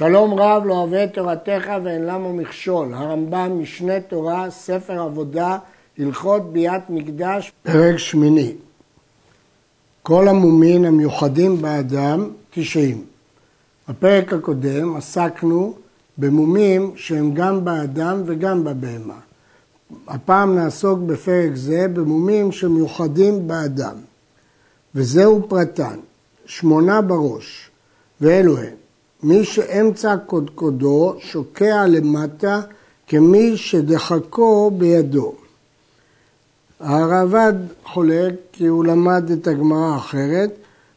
שלום רב לא אוהב את תורתך ואין למה מכשול. הרמב"ם, משנה תורה, ספר עבודה, הלכות ביאת מקדש, פרק שמיני. כל המומין המיוחדים באדם, תשעים. בפרק הקודם עסקנו במומים שהם גם באדם וגם בבהמה. הפעם נעסוק בפרק זה במומים שמיוחדים באדם. וזהו פרטן, שמונה בראש, ואלו הם. מי שאמצע קודקודו שוקע למטה כמי שדחקו בידו. הרעב"ד חולק כי הוא למד את הגמרא האחרת,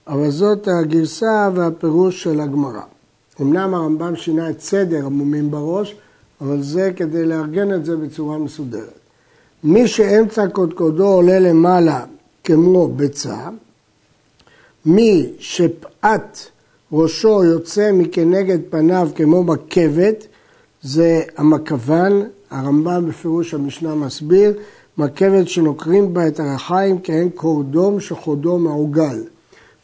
אבל זאת הגרסה והפירוש של הגמרא. אמנם הרמב"ם שינה את סדר המומים בראש, אבל זה כדי לארגן את זה בצורה מסודרת. מי שאמצע קודקודו עולה למעלה כמו ביצה, מי שפעת ראשו יוצא מכנגד פניו כמו מקבת, זה המקוון, הרמב"ם בפירוש המשנה מסביר, מקבת שנוקרים בה את הרחיים כהן קורדום שחודו מעוגל.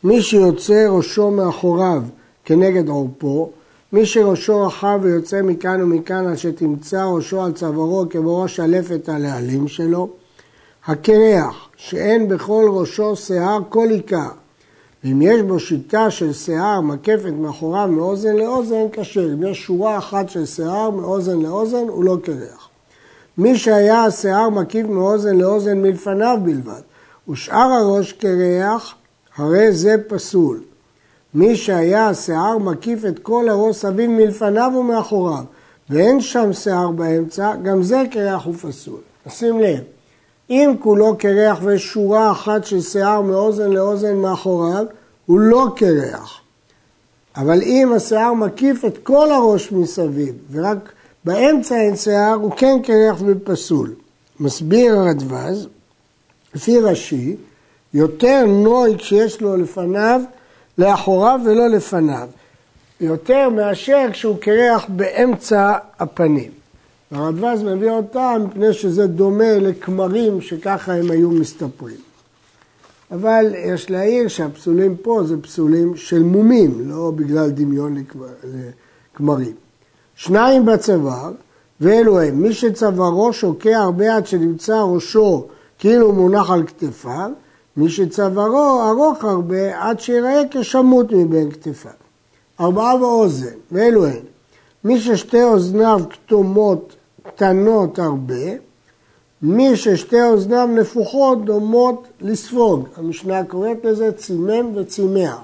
מי שיוצא ראשו מאחוריו כנגד עורפו, מי שראשו רחב ויוצא מכאן ומכאן עד שתמצא ראשו על צווארו כמו ראש הלפת על העלים שלו. הקרח, שאין בכל ראשו שיער כל עיקר, ואם יש בו שיטה של שיער מקפת מאחוריו מאוזן לאוזן, כשר. אם יש שורה אחת של שיער מאוזן לאוזן, הוא לא קרח. מי שהיה השיער מקיף מאוזן לאוזן מלפניו בלבד, ושאר הראש קרח, הרי זה פסול. מי שהיה השיער מקיף את כל הראש סביב מלפניו ומאחוריו, ואין שם שיער באמצע, גם זה קרח ופסול. שים לב, אם כולו קרח ויש שורה אחת של שיער מאוזן לאוזן מאחוריו, הוא לא קרח. אבל אם השיער מקיף את כל הראש מסביב, ורק באמצע אין שיער, הוא כן קרח ופסול. מסביר הרדווז, לפי רש"י, יותר נוי כשיש לו לפניו, לאחוריו ולא לפניו. יותר מאשר כשהוא קרח באמצע הפנים. הרדווז מביא אותם מפני שזה דומה לכמרים שככה הם היו מסתפרים. אבל יש להעיר שהפסולים פה זה פסולים של מומים, לא בגלל דמיון לכמרים. שניים בצוואר, ואלו הם, מי שצווארו שוקע הרבה עד שנמצא ראשו כאילו מונח על כתפיו, מי שצווארו ארוך הרבה עד שיראה כשמוט מבין כתפיו. ארבעה ואוזן, ואלו הם, מי ששתי אוזניו כתומות קטנות הרבה, מי ששתי אוזניו נפוחות דומות לספוג. המשנה קוראת לזה צימם וצימח.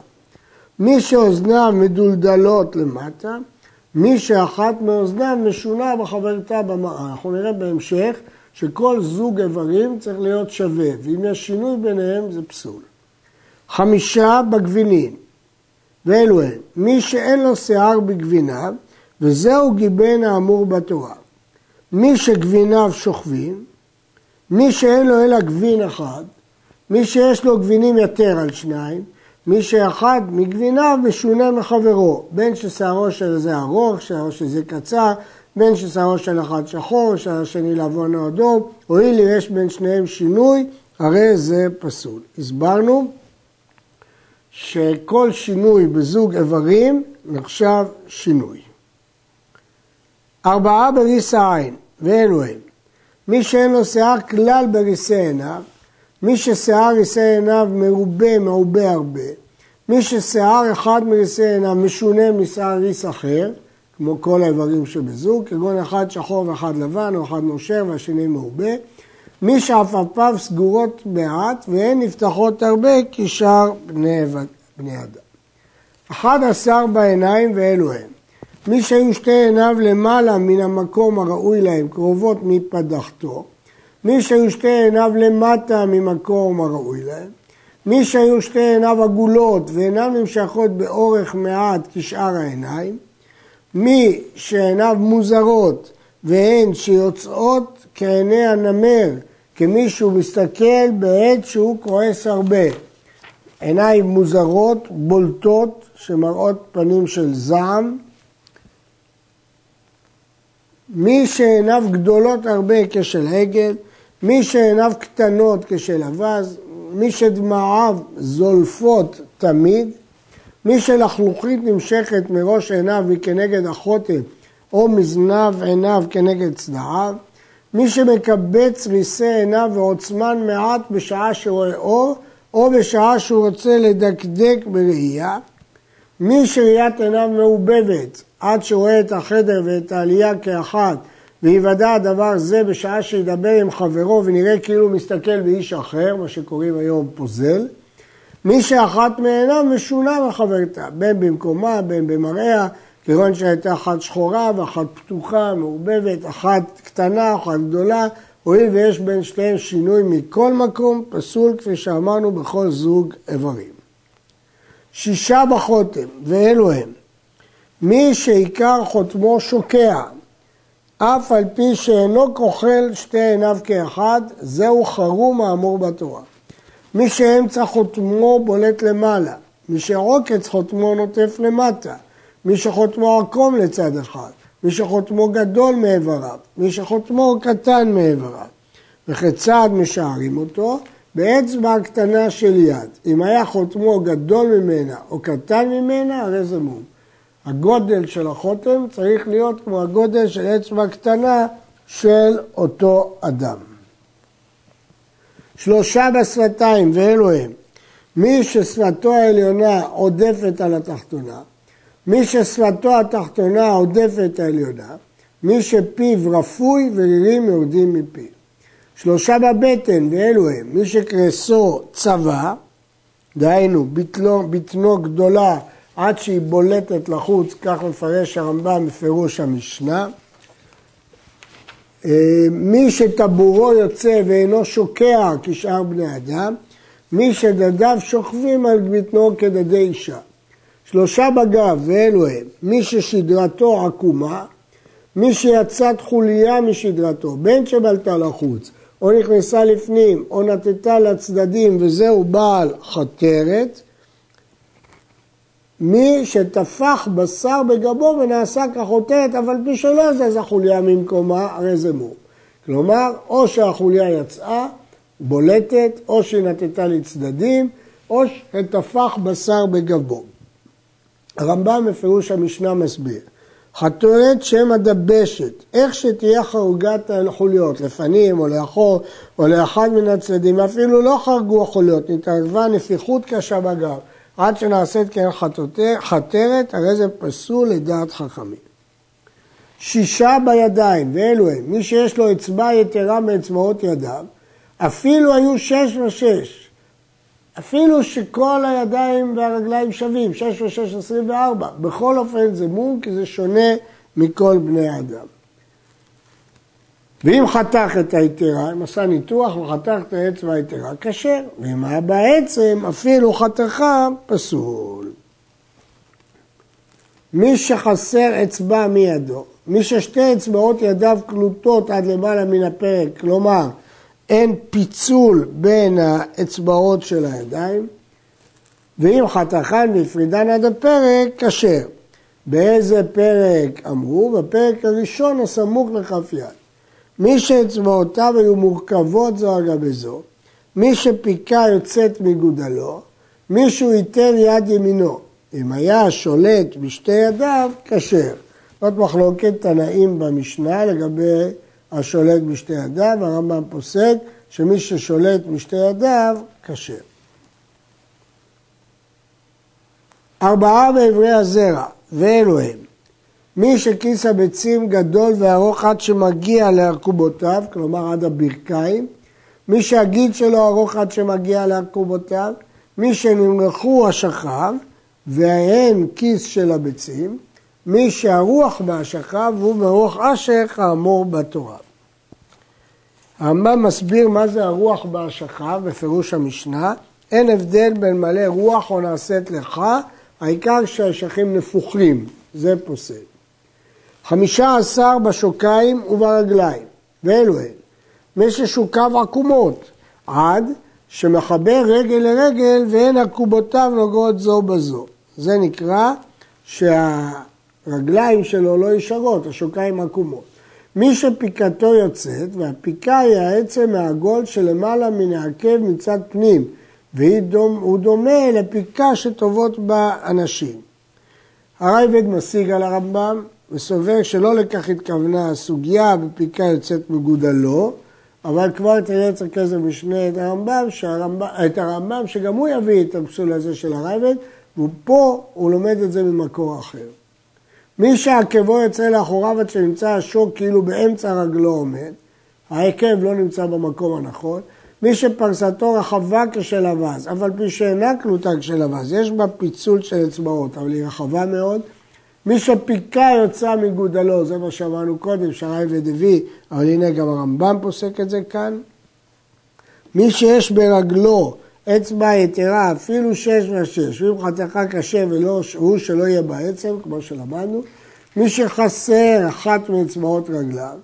מי שאוזניו מדולדלות למטה, מי שאחת מאוזניו משונה בחברתה במראה. אנחנו נראה בהמשך שכל זוג איברים צריך להיות שווה, ואם יש שינוי ביניהם זה פסול. חמישה בגבינים, ואלו הם, מי שאין לו שיער בגביניו, וזהו גיבן האמור בתורה. מי שגביניו שוכבים, מי שאין לו אלא גבין אחד, מי שיש לו גבינים יותר על שניים, מי שאחד מגביניו משונה מחברו, בין ששערו של זה ארוך, שערו של זה קצר, בין ששערו של אחד שחור, שער השני לבון או אדום, הואיל יש בין שניהם שינוי, הרי זה פסול. הסברנו שכל שינוי בזוג איברים נחשב שינוי. ארבעה בריס העין, ואלו הם. מי שאין לו שיער כלל בריסי עיניו, מי ששיער ריסי עיניו מרובה, מעובה הרבה, מי ששיער אחד מריסי עיניו משונה משיער ריס אחר, כמו כל האיברים שבזוג, כגון אחד שחור ואחד לבן, או אחד נושר והשני מעובה, מי שעפעפיו סגורות מעט והן נפתחות הרבה כשאר בני, בני אדם. אחד עשר בעיניים ואלו הם. מי שהיו שתי עיניו למעלה מן המקום הראוי להם, קרובות מפדחתו, מי שהיו שתי עיניו למטה ממקום הראוי להם, מי שהיו שתי עיניו עגולות ואינן נמשכות באורך מעט כשאר העיניים, מי שעיניו מוזרות והן שיוצאות כעיני הנמר, כמי שהוא מסתכל בעת שהוא כועס הרבה. עיניים מוזרות, בולטות, שמראות פנים של זעם, מי שעיניו גדולות הרבה כשל עגל, מי שעיניו קטנות כשל אווז, מי שדמעיו זולפות תמיד, מי שלחלוכית נמשכת מראש עיניו וכנגד החוטם, או מזנב עיניו כנגד צדעיו, מי שמקבץ ריסי עיניו ועוצמן מעט בשעה שרואה אור, או בשעה שהוא רוצה לדקדק בראייה, מי שראיית עיניו מעובבת עד שרואה את החדר ואת העלייה כאחת, ויוודע הדבר זה בשעה שידבר עם חברו ונראה כאילו מסתכל באיש אחר, מה שקוראים היום פוזל, מי שאחת מעיניו משונה מחברתה, בין במקומה, בין במראיה, כיוון שהייתה אחת שחורה ואחת פתוחה, מעובבת, אחת קטנה, אחת גדולה, הואיל ויש בין שתיהן שינוי מכל מקום, פסול כפי שאמרנו בכל זוג איברים. שישה בחותם, ואלו הם. מי שעיקר חותמו שוקע, אף על פי שאינו כוחל שתי עיניו כאחד, זהו חרום האמור בתורה. מי שאמצע חותמו בולט למעלה, מי שעוקץ חותמו נוטף למטה, מי שחותמו עקום לצד אחד, מי שחותמו גדול מאיבריו, מי שחותמו קטן מאיבריו. וכיצד משערים אותו? באצבע הקטנה של יד. אם היה חותמו גדול ממנה או קטן ממנה, הרי זה מום. הגודל של החותם צריך להיות כמו הגודל של אצבע קטנה של אותו אדם. שלושה בשפתיים ואלו הם מי ששפתו העליונה עודפת על התחתונה, מי ששפתו התחתונה עודפת העליונה, מי שפיו רפוי ורירים יורדים מפיו. שלושה בבטן ואלו הם מי שקרסו צבא, דהיינו בטנו, בטנו גדולה עד שהיא בולטת לחוץ, כך מפרש הרמב"ם בפירוש המשנה. אה, מי שטבורו יוצא ואינו שוקע כשאר בני אדם, מי שדדיו שוכבים על בטנו כדדי אישה. שלושה בגב, ואלו הם, מי ששדרתו עקומה, מי שיצאת חוליה משדרתו, בין שבלטה לחוץ, או נכנסה לפנים, או נטטה לצדדים, וזהו בעל חתרת, מי שטפח בשר בגבו ונעשה כחותרת, אבל פי שלא זז החוליה ממקומה, הרי זה מור. כלומר, או שהחוליה יצאה, בולטת, או שהיא נטטה לצדדים, או שטפח בשר בגבו. הרמב"ם בפירוש המשנה מסביר, חתורת שם הדבשת, איך שתהיה חרוגת החוליות, לפנים או לאחור או לאחד מן הצדדים, אפילו לא חרגו החוליות, נתערבה נפיחות קשה בגב. עד שנעשית כן חתרת, הרי זה פסול לדעת חכמים. שישה בידיים, ואלו הם, מי שיש לו אצבע יתרה מאצבעות ידיו, אפילו היו שש ושש, אפילו שכל הידיים והרגליים שווים, שש ושש עשרים וארבע, בכל אופן זה מום כי זה שונה מכל בני האדם. ואם חתך את היתרה, אם עשה ניתוח וחתך את האצבע היתרה, כשר. ואם היה בעצם, אפילו חתכה, פסול. מי שחסר אצבע מידו, מי ששתי אצבעות ידיו קלוטות עד למעלה מן הפרק, כלומר, אין פיצול בין האצבעות של הידיים, ואם חתכן והפרידן עד הפרק, כשר. באיזה פרק אמרו? בפרק הראשון הסמוך לכף יד. מי שאצבעותיו היו מורכבות זו על זו, מי שפיקה יוצאת מגודלו, מי שהוא ייתן יד ימינו. אם היה שולט בשתי ידיו, כשר. זאת מחלוקת תנאים במשנה לגבי השולט בשתי ידיו, הרמב"ם פוסק שמי ששולט בשתי ידיו, כשר. ארבעה באברי הזרע, ואלו הם מי שכיס הביצים גדול וארוך עד שמגיע לארכובותיו, כלומר עד הברכיים, מי שהגיד שלו ארוך עד שמגיע לארכובותיו, מי שנמרחו השכב והן כיס של הביצים, מי שהרוח בהשכב הוא מרוח אשך האמור בתורה. הרמב"ם מסביר מה זה הרוח בהשכב בפירוש המשנה, אין הבדל בין מלא רוח או נעשית לך, העיקר שהאשכים נפוחים, זה פוסל. חמישה עשר בשוקיים וברגליים, ואלו הן. מי ששוקיו עקומות, עד שמחבר רגל לרגל ואין עקובותיו נוגעות זו בזו. זה נקרא שהרגליים שלו לא ישרות, השוקיים עקומות. מי שפיקתו יוצאת, והפיקה היא העצם העגול שלמעלה מן העקב מצד פנים, והוא דומה לפרקה שטובות בה אנשים. הרייבד משיג על הרמב"ם וסובר שלא לכך התכוונה הסוגיה בפרקה יוצאת מגודלו, אבל כבר תראה אצל כסף משנה את הרמב"ם, שהרמב"ם, את הרמב"ם שגם הוא יביא את הפסול הזה של הרייבד, ופה הוא לומד את זה ממקור אחר. מי שעקבו יוצא לאחוריו עד שנמצא השוק כאילו באמצע רגלו עומד, העקב לא נמצא במקום הנכון, מי שפרסתו רחבה כשל אף על פי שאינה קלוטה כשל אבז, יש בה פיצול של אצבעות, אבל היא רחבה מאוד. מי שפיקה יוצא מגודלו, זה מה שאמרנו קודם, שרי ודבי, אבל הנה גם הרמב"ם פוסק את זה כאן. מי שיש ברגלו אצבע יתרה, אפילו שש ושש, ואם חתיכה קשה ולא, הוא שלא יהיה בעצם, כמו שלמדנו, מי שחסר אחת מאצבעות רגליו,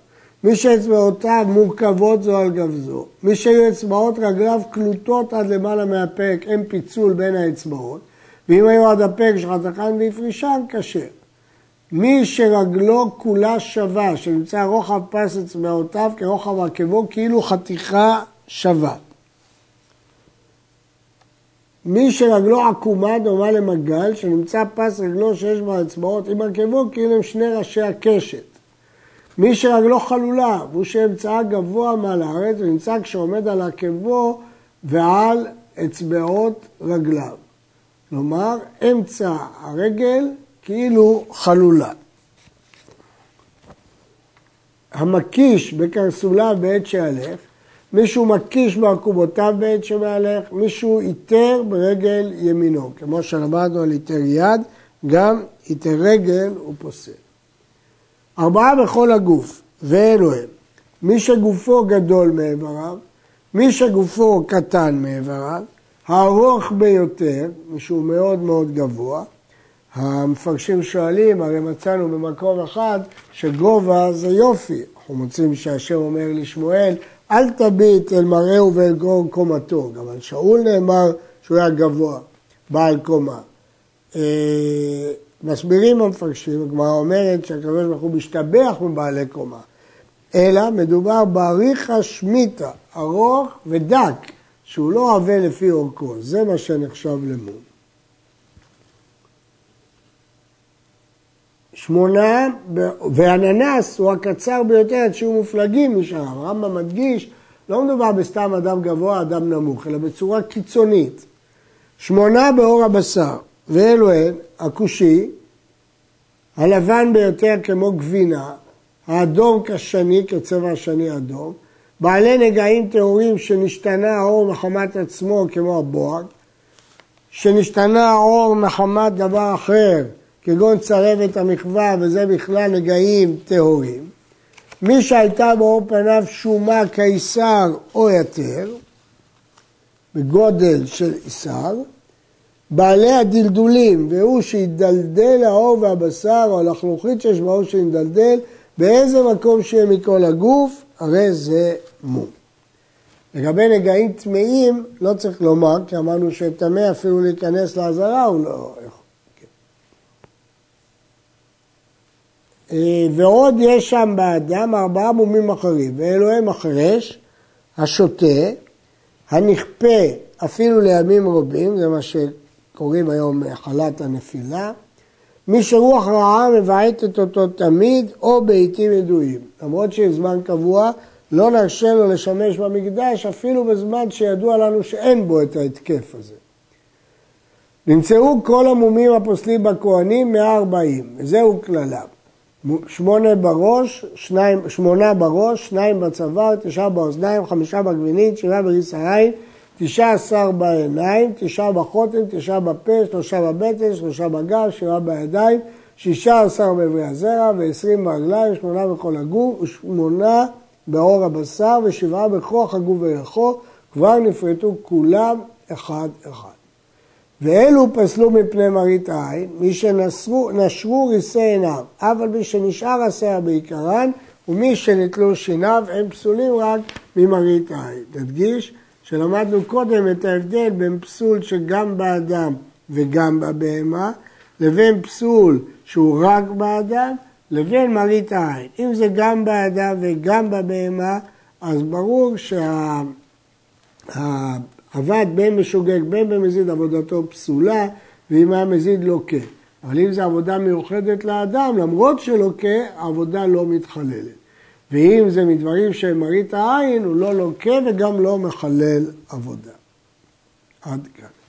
מי שאצבעותיו מורכבות זו על גב זו, מי שהיו אצבעות רגליו קלוטות עד למעלה מהפרק, אין פיצול בין האצבעות, ואם היו עד הפרק שחתכן והפרישן, קשה. מי שרגלו כולה שווה, שנמצא רוחב פס אצבעותיו כרוחב עקבו, כאילו חתיכה שווה. מי שרגלו עקומה דומה למגל, שנמצא פס רגלו שיש בה אצבעות עם עקבו, כאילו הם שני ראשי הקשת. מי שרגלו חלולה, והוא שאמצעה גבוה מעל הארץ, ונמצא כשעומד על עקבו ועל אצבעות רגליו. כלומר, אמצע הרגל כאילו חלולה. המקיש בקרסולה בעת שהלך, מישהו מקיש בעקובותיו בעת שמהלך, מישהו איתר ברגל ימינו. כמו שלמדנו על איתר יד, גם איתר רגל הוא פוסל. ארבעה בכל הגוף, ואלו הם. מי שגופו גדול מאיבריו, מי שגופו קטן מאיבריו, הארוך ביותר, משהוא מאוד מאוד גבוה. המפרשים שואלים, הרי מצאנו במקום אחד שגובה זה יופי. אנחנו מוצאים שהשם אומר לשמואל, אל תביט אל מראהו ואל גרור קומתו. גם על שאול נאמר שהוא היה גבוה, בעל קומה. אה, מסבירים המפרשים, הגמרא אומרת שהקדוש ברוך הוא משתבח מבעלי קומה. אלא מדובר באריכא שמיטה, ארוך ודק, שהוא לא עבה לפי אורכו. זה מה שנחשב למום. שמונה, ואננס הוא הקצר ביותר עד שיהיו מופלגים משם. הרמב"ם מדגיש, לא מדובר בסתם אדם גבוה, אדם נמוך, אלא בצורה קיצונית. שמונה באור הבשר, ואלו הן הכושי, הלבן ביותר כמו גבינה, האדום כשני, כצבע השני אדום, בעלי נגעים טהורים שנשתנה האור מחמת עצמו כמו הבוהג, שנשתנה האור מחמת דבר אחר כגון צרבת המחווה, וזה בכלל נגעים טהורים. מי שהייתה באור פניו שומה קיסר או יתר, בגודל של איסר, בעלי הדלדולים, והוא שידלדל האור והבשר, או הלחלוכית שיש באור שידלדל, באיזה מקום שיהיה מכל הגוף, הרי זה מום. לגבי נגעים טמאים, לא צריך לומר, כי אמרנו שטמא אפילו להיכנס לעזרה הוא לא יכול. ועוד יש שם באדם ארבעה מומים אחרים, ואלו הם החרש, השוטה, הנכפה אפילו לימים רבים, זה מה שקוראים היום מחלת הנפילה, מי שרוח רעה מבעטת אותו תמיד או בעיתים ידועים. למרות שיש זמן קבוע, לא נרשה לו לשמש במקדש אפילו בזמן שידוע לנו שאין בו את ההתקף הזה. נמצאו כל המומים הפוסלים בכהנים 140, וזהו כללם. שמונה בראש, שניים, שמונה בראש, שניים בצוואר, תשעה באוזניים, חמישה בגבינית, שבעה בריס העין, תשעה עשר בעיניים, תשעה בחותם, תשעה בפה, שלושה בבטן, שלושה בגב, שבעה בידיים, שישה עשר באברי הזרע ועשרים ברגליים, שמונה בכל הגוף, ושמונה בעור הבשר ושבעה בכוח הגוף ויחו, כבר נפרטו כולם אחד אחד. ואלו פסלו מפני מראית העין, מי שנשרו ריסי עיניו, אף על פי שנשאר השיער בעיקרן, ומי שנתלו שיניו, הם פסולים רק ממראית העין. תדגיש שלמדנו קודם את ההבדל בין פסול שגם באדם וגם בבהמה, לבין פסול שהוא רק באדם, לבין מראית העין. אם זה גם באדם וגם בבהמה, אז ברור שה... עבד בין משוגג בין במזיד עבודתו פסולה, ואם היה מזיד לוקה. אבל אם זו עבודה מיוחדת לאדם, למרות שלוקה, העבודה לא מתחללת. ואם זה מדברים שהם מראית העין, הוא לא לוקה וגם לא מחלל עבודה. עד כאן.